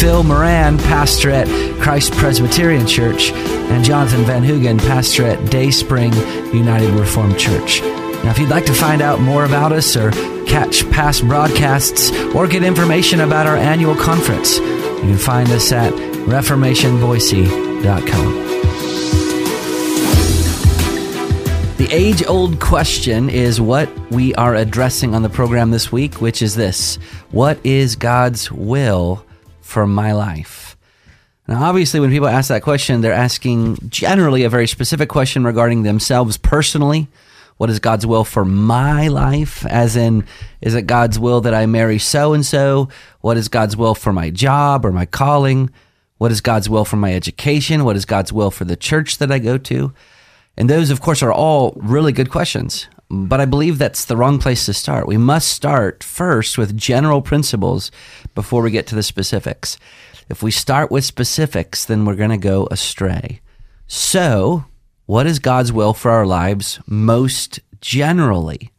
Phil Moran, pastor at Christ Presbyterian Church, and Jonathan Van Hugen, pastor at Day Spring United Reformed Church. Now, if you'd like to find out more about us or catch past broadcasts or get information about our annual conference, you can find us at reformationboise.com. The age old question is what we are addressing on the program this week, which is this What is God's will for my life? Now, obviously, when people ask that question, they're asking generally a very specific question regarding themselves personally. What is God's will for my life? As in, is it God's will that I marry so and so? What is God's will for my job or my calling? What is God's will for my education? What is God's will for the church that I go to? And those, of course, are all really good questions. But I believe that's the wrong place to start. We must start first with general principles before we get to the specifics. If we start with specifics, then we're going to go astray. So, what is God's will for our lives most generally?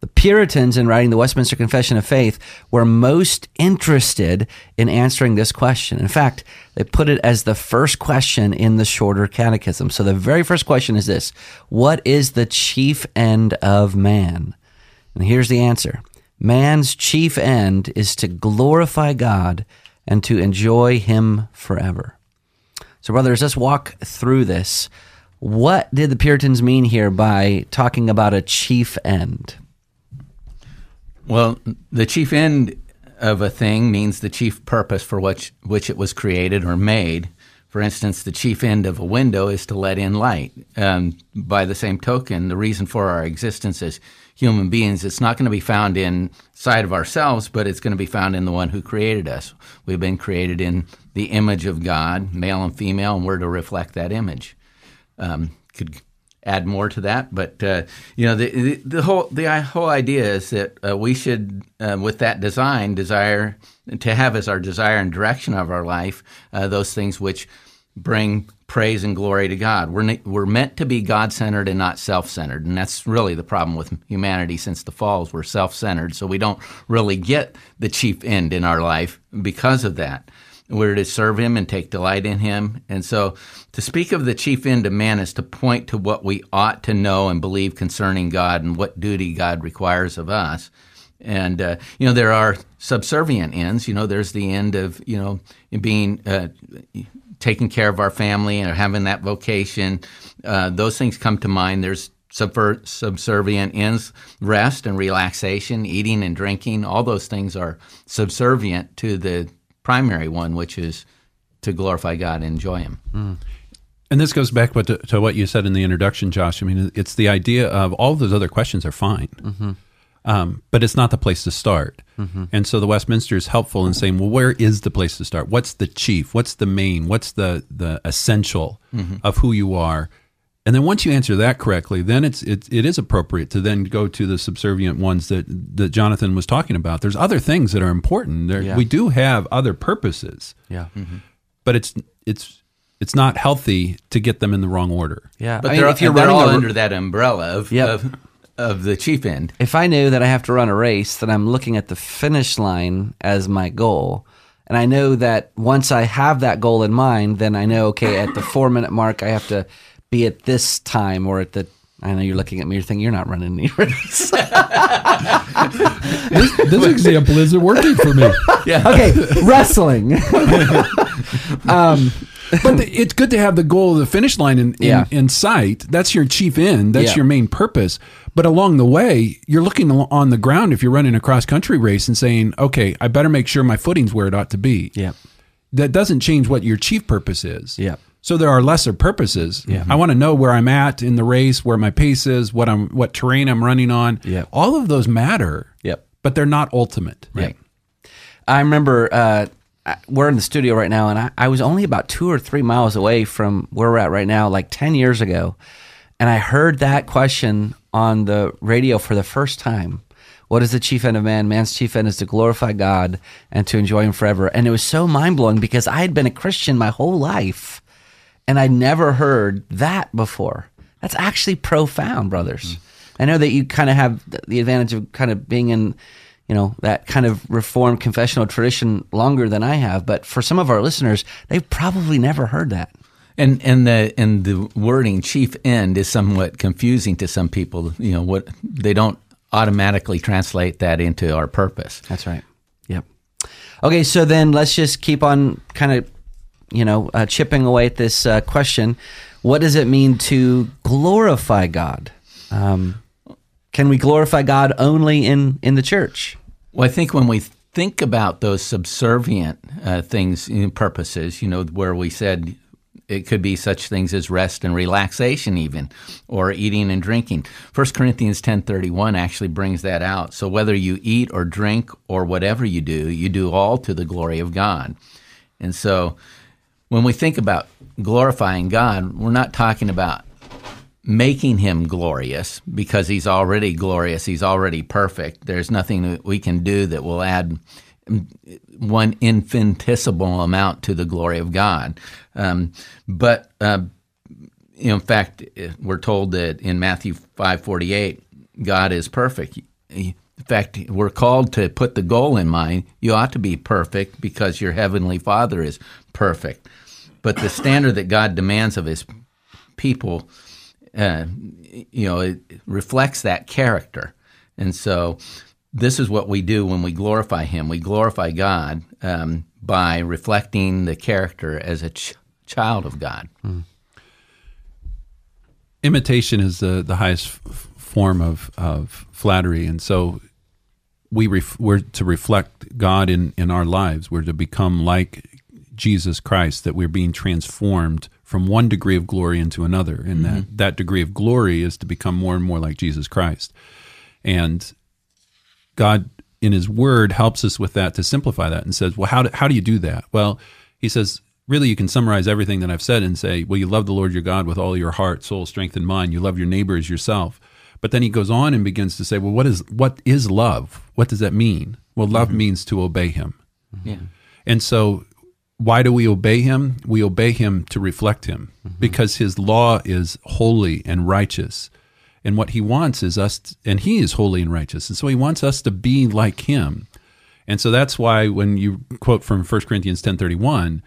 The Puritans, in writing the Westminster Confession of Faith, were most interested in answering this question. In fact, they put it as the first question in the shorter catechism. So the very first question is this What is the chief end of man? And here's the answer Man's chief end is to glorify God and to enjoy Him forever. So, brothers, let's walk through this. What did the Puritans mean here by talking about a chief end? Well, the chief end of a thing means the chief purpose for which, which it was created or made. For instance, the chief end of a window is to let in light. Um, by the same token, the reason for our existence as human beings, it's not going to be found inside of ourselves, but it's going to be found in the one who created us. We've been created in the image of God, male and female, and we're to reflect that image. Um, could add more to that. But uh, you know, the, the, the whole the whole idea is that uh, we should, uh, with that design, desire to have as our desire and direction of our life uh, those things which bring praise and glory to God. We're we're meant to be God centered and not self centered, and that's really the problem with humanity since the fall. Is we're self centered, so we don't really get the chief end in our life because of that. We're to serve Him and take delight in Him. And so to speak of the chief end of man is to point to what we ought to know and believe concerning God and what duty God requires of us. And, uh, you know, there are subservient ends. You know, there's the end of, you know, being, uh, taking care of our family and having that vocation. Uh, those things come to mind. There's subver- subservient ends, rest and relaxation, eating and drinking. All those things are subservient to the primary one, which is to glorify God and enjoy Him. Mm. And this goes back to, to, what you said in the introduction, Josh. I mean, it's the idea of all those other questions are fine, mm-hmm. um, but it's not the place to start. Mm-hmm. And so the Westminster is helpful in saying, well, where is the place to start? What's the chief? What's the main? What's the the essential mm-hmm. of who you are? And then once you answer that correctly, then it's it, it is appropriate to then go to the subservient ones that that Jonathan was talking about. There's other things that are important. There, yeah. We do have other purposes. Yeah. Mm-hmm. But it's it's it's not healthy to get them in the wrong order. Yeah. But I mean, if you're running all a, under that umbrella of, yep. of of the chief end. If I knew that I have to run a race, then I'm looking at the finish line as my goal. And I know that once I have that goal in mind, then I know, okay, at the four minute mark, I have to be at this time or at the I know you're looking at me. You're thinking you're not running any race. this, this example isn't working for me. Yeah. Okay, wrestling. um, but the, it's good to have the goal of the finish line in, in, yeah. in sight. That's your chief end. That's yeah. your main purpose. But along the way, you're looking on the ground if you're running a cross country race and saying, "Okay, I better make sure my footing's where it ought to be." Yeah. That doesn't change what your chief purpose is. Yeah. So there are lesser purposes. Yeah. I want to know where I'm at in the race, where my pace is, what I'm what terrain I'm running on. Yeah. All of those matter. Yep. But they're not ultimate. Right. I remember uh, we're in the studio right now, and I, I was only about two or three miles away from where we're at right now, like ten years ago. and I heard that question on the radio for the first time. What is the chief end of man? Man's chief end is to glorify God and to enjoy Him forever. And it was so mind blowing because I had been a Christian my whole life and I'd never heard that before. That's actually profound, brothers. Mm. I know that you kind of have the advantage of kind of being in, you know, that kind of reformed confessional tradition longer than I have, but for some of our listeners, they've probably never heard that. And and the and the wording chief end is somewhat confusing to some people. You know what they don't automatically translate that into our purpose. That's right. Yep. Okay, so then let's just keep on kind of, you know, uh, chipping away at this uh, question. What does it mean to glorify God? Um, can we glorify God only in in the church? Well, I think when we think about those subservient uh, things, know, purposes, you know, where we said it could be such things as rest and relaxation even or eating and drinking 1 corinthians 10.31 actually brings that out so whether you eat or drink or whatever you do you do all to the glory of god and so when we think about glorifying god we're not talking about making him glorious because he's already glorious he's already perfect there's nothing that we can do that will add one infinitesimal amount to the glory of God. Um, but uh, in fact, we're told that in Matthew five forty eight, God is perfect. In fact, we're called to put the goal in mind. You ought to be perfect because your heavenly Father is perfect. But the standard that God demands of His people, uh, you know, it reflects that character. And so, this is what we do when we glorify Him. We glorify God um, by reflecting the character as a ch- child of God. Mm. Imitation is the, the highest f- form of, of flattery. And so we ref- we're to reflect God in, in our lives. We're to become like Jesus Christ, that we're being transformed from one degree of glory into another. And mm-hmm. that, that degree of glory is to become more and more like Jesus Christ. And God in His Word helps us with that to simplify that and says, well, how do, how do you do that? Well, He says, really, you can summarize everything that I've said and say, well, you love the Lord your God with all your heart, soul, strength, and mind. You love your neighbor as yourself. But then he goes on and begins to say, well, what is what is love? What does that mean? Well, love mm-hmm. means to obey Him. Yeah. And so, why do we obey Him? We obey Him to reflect Him mm-hmm. because His law is holy and righteous. And what he wants is us, to, and he is holy and righteous. And so he wants us to be like him. And so that's why when you quote from 1 Corinthians 10.31,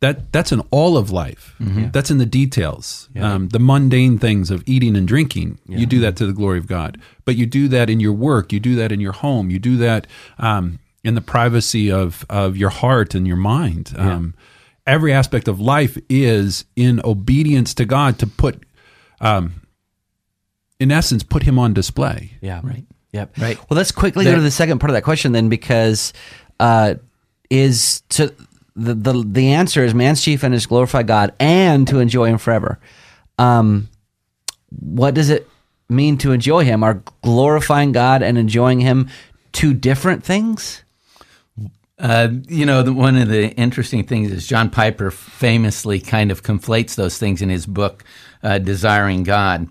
that, that's in all of life. Mm-hmm. That's in the details, yeah. um, the mundane things of eating and drinking. Yeah. You do that to the glory of God. But you do that in your work. You do that in your home. You do that um, in the privacy of, of your heart and your mind. Yeah. Um, every aspect of life is in obedience to God to put um, in essence, put him on display. Yeah. Right. Yep. Right. Well, let's quickly go to the second part of that question then, because uh, is to the, the the answer is man's chief end is glorify God and to enjoy Him forever. Um, what does it mean to enjoy Him? Are glorifying God and enjoying Him two different things? Uh, you know, the, one of the interesting things is John Piper famously kind of conflates those things in his book, uh, Desiring God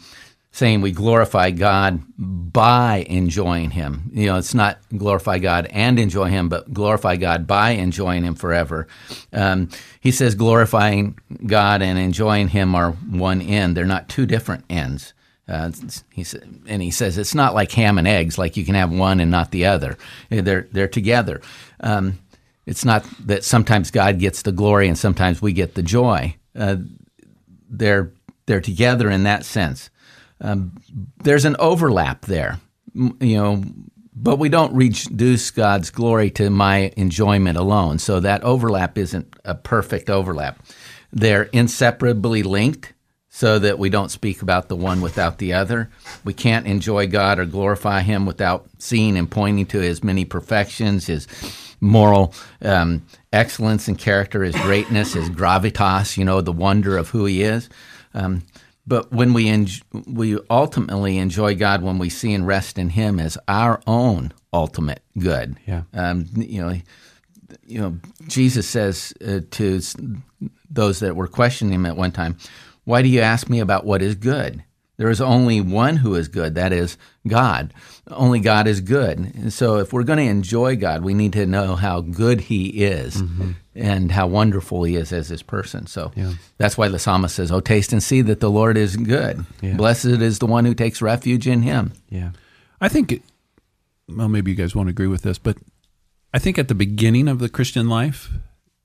saying we glorify God by enjoying Him. You know, it's not glorify God and enjoy Him, but glorify God by enjoying Him forever. Um, he says glorifying God and enjoying Him are one end, they're not two different ends. Uh, he and he says it's not like ham and eggs, like you can have one and not the other. They're they're together. Um, it's not that sometimes God gets the glory and sometimes we get the joy. Uh, they're they're together in that sense um, there's an overlap there, you know, but we don't reduce God's glory to my enjoyment alone. So that overlap isn't a perfect overlap. They're inseparably linked so that we don't speak about the one without the other. We can't enjoy God or glorify Him without seeing and pointing to His many perfections, His moral um, excellence and character, His greatness, His gravitas, you know, the wonder of who He is. Um, but when we enj- we ultimately enjoy God when we see and rest in Him as our own ultimate good. Yeah. Um, you know, you know, Jesus says uh, to those that were questioning Him at one time, "Why do you ask me about what is good?" There is only one who is good, that is God. Only God is good. And so if we're going to enjoy God, we need to know how good He is mm-hmm. and how wonderful He is as His person. So yeah. that's why the psalmist says, Oh, taste and see that the Lord is good. Yeah. Blessed is the one who takes refuge in Him. Yeah. I think, well, maybe you guys won't agree with this, but I think at the beginning of the Christian life,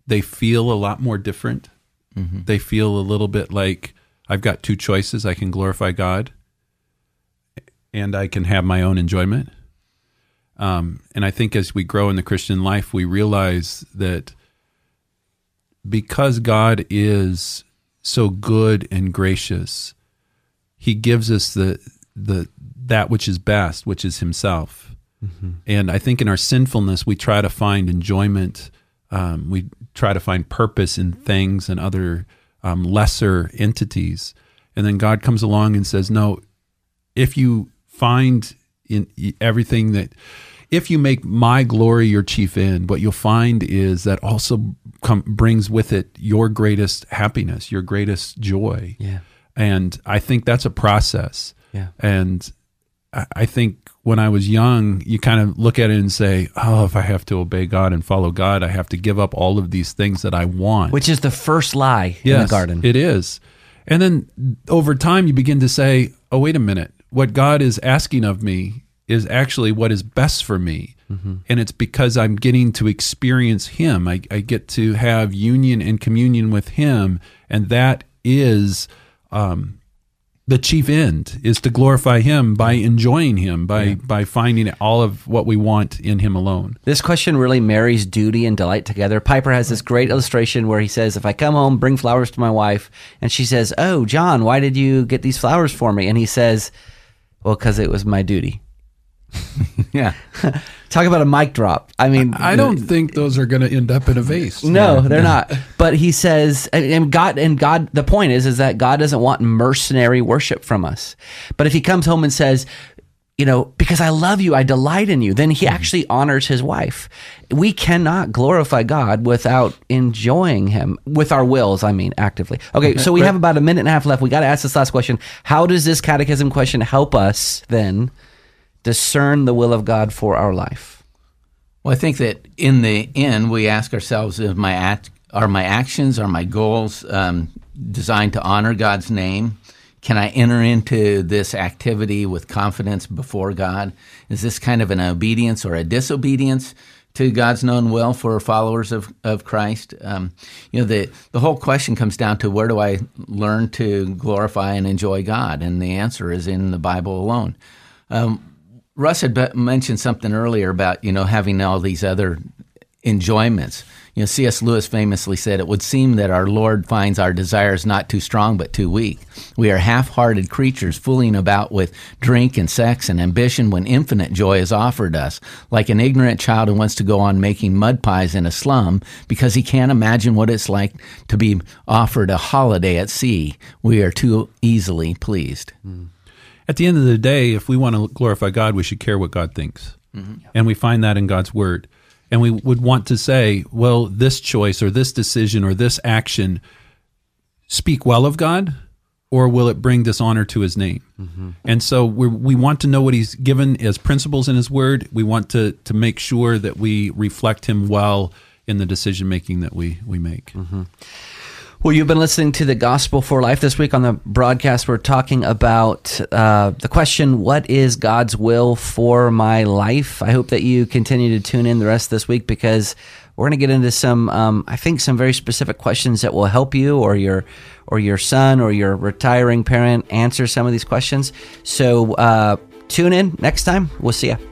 they feel a lot more different. Mm-hmm. They feel a little bit like, I've got two choices. I can glorify God and I can have my own enjoyment. Um, and I think as we grow in the Christian life, we realize that because God is so good and gracious, He gives us the the that which is best, which is Himself. Mm-hmm. And I think in our sinfulness, we try to find enjoyment. Um, we try to find purpose in things and other um, lesser entities. And then God comes along and says, No, if you find in everything that, if you make my glory your chief end, what you'll find is that also come, brings with it your greatest happiness, your greatest joy. Yeah. And I think that's a process. Yeah. And I think when I was young, you kind of look at it and say, "Oh, if I have to obey God and follow God, I have to give up all of these things that I want." Which is the first lie yes, in the garden. It is. And then over time you begin to say, "Oh, wait a minute. What God is asking of me is actually what is best for me." Mm-hmm. And it's because I'm getting to experience him. I, I get to have union and communion with him, and that is um, the chief end is to glorify him by enjoying him by yeah. by finding all of what we want in him alone. This question really marries duty and delight together. Piper has this great illustration where he says if i come home bring flowers to my wife and she says oh john why did you get these flowers for me? And he says well because it was my duty yeah. Talk about a mic drop. I mean, I don't think those are going to end up in a vase. No, yeah. they're not. But he says, and God, and God, the point is, is that God doesn't want mercenary worship from us. But if he comes home and says, you know, because I love you, I delight in you, then he mm-hmm. actually honors his wife. We cannot glorify God without enjoying him with our wills, I mean, actively. Okay, so we have about a minute and a half left. We got to ask this last question. How does this catechism question help us then? Discern the will of God for our life? Well, I think that in the end, we ask ourselves: If my act, are my actions, are my goals um, designed to honor God's name? Can I enter into this activity with confidence before God? Is this kind of an obedience or a disobedience to God's known will for followers of, of Christ? Um, you know, the, the whole question comes down to where do I learn to glorify and enjoy God? And the answer is in the Bible alone. Um, Russ had mentioned something earlier about you know having all these other enjoyments. You know, C.S. Lewis famously said, "It would seem that our Lord finds our desires not too strong but too weak. We are half-hearted creatures fooling about with drink and sex and ambition when infinite joy is offered us, like an ignorant child who wants to go on making mud pies in a slum because he can't imagine what it's like to be offered a holiday at sea. We are too easily pleased." Mm at the end of the day, if we want to glorify God, we should care what God thinks. Mm-hmm. And we find that in God's word. And we would want to say, well, this choice or this decision or this action speak well of God or will it bring dishonor to his name? Mm-hmm. And so we we want to know what he's given as principles in his word. We want to, to make sure that we reflect him well in the decision making that we, we make. Mm-hmm. Well, you've been listening to the Gospel for Life this week on the broadcast. We're talking about uh, the question, What is God's will for my life? I hope that you continue to tune in the rest of this week because we're going to get into some, um, I think, some very specific questions that will help you or your or your son or your retiring parent answer some of these questions. So uh, tune in next time. We'll see you.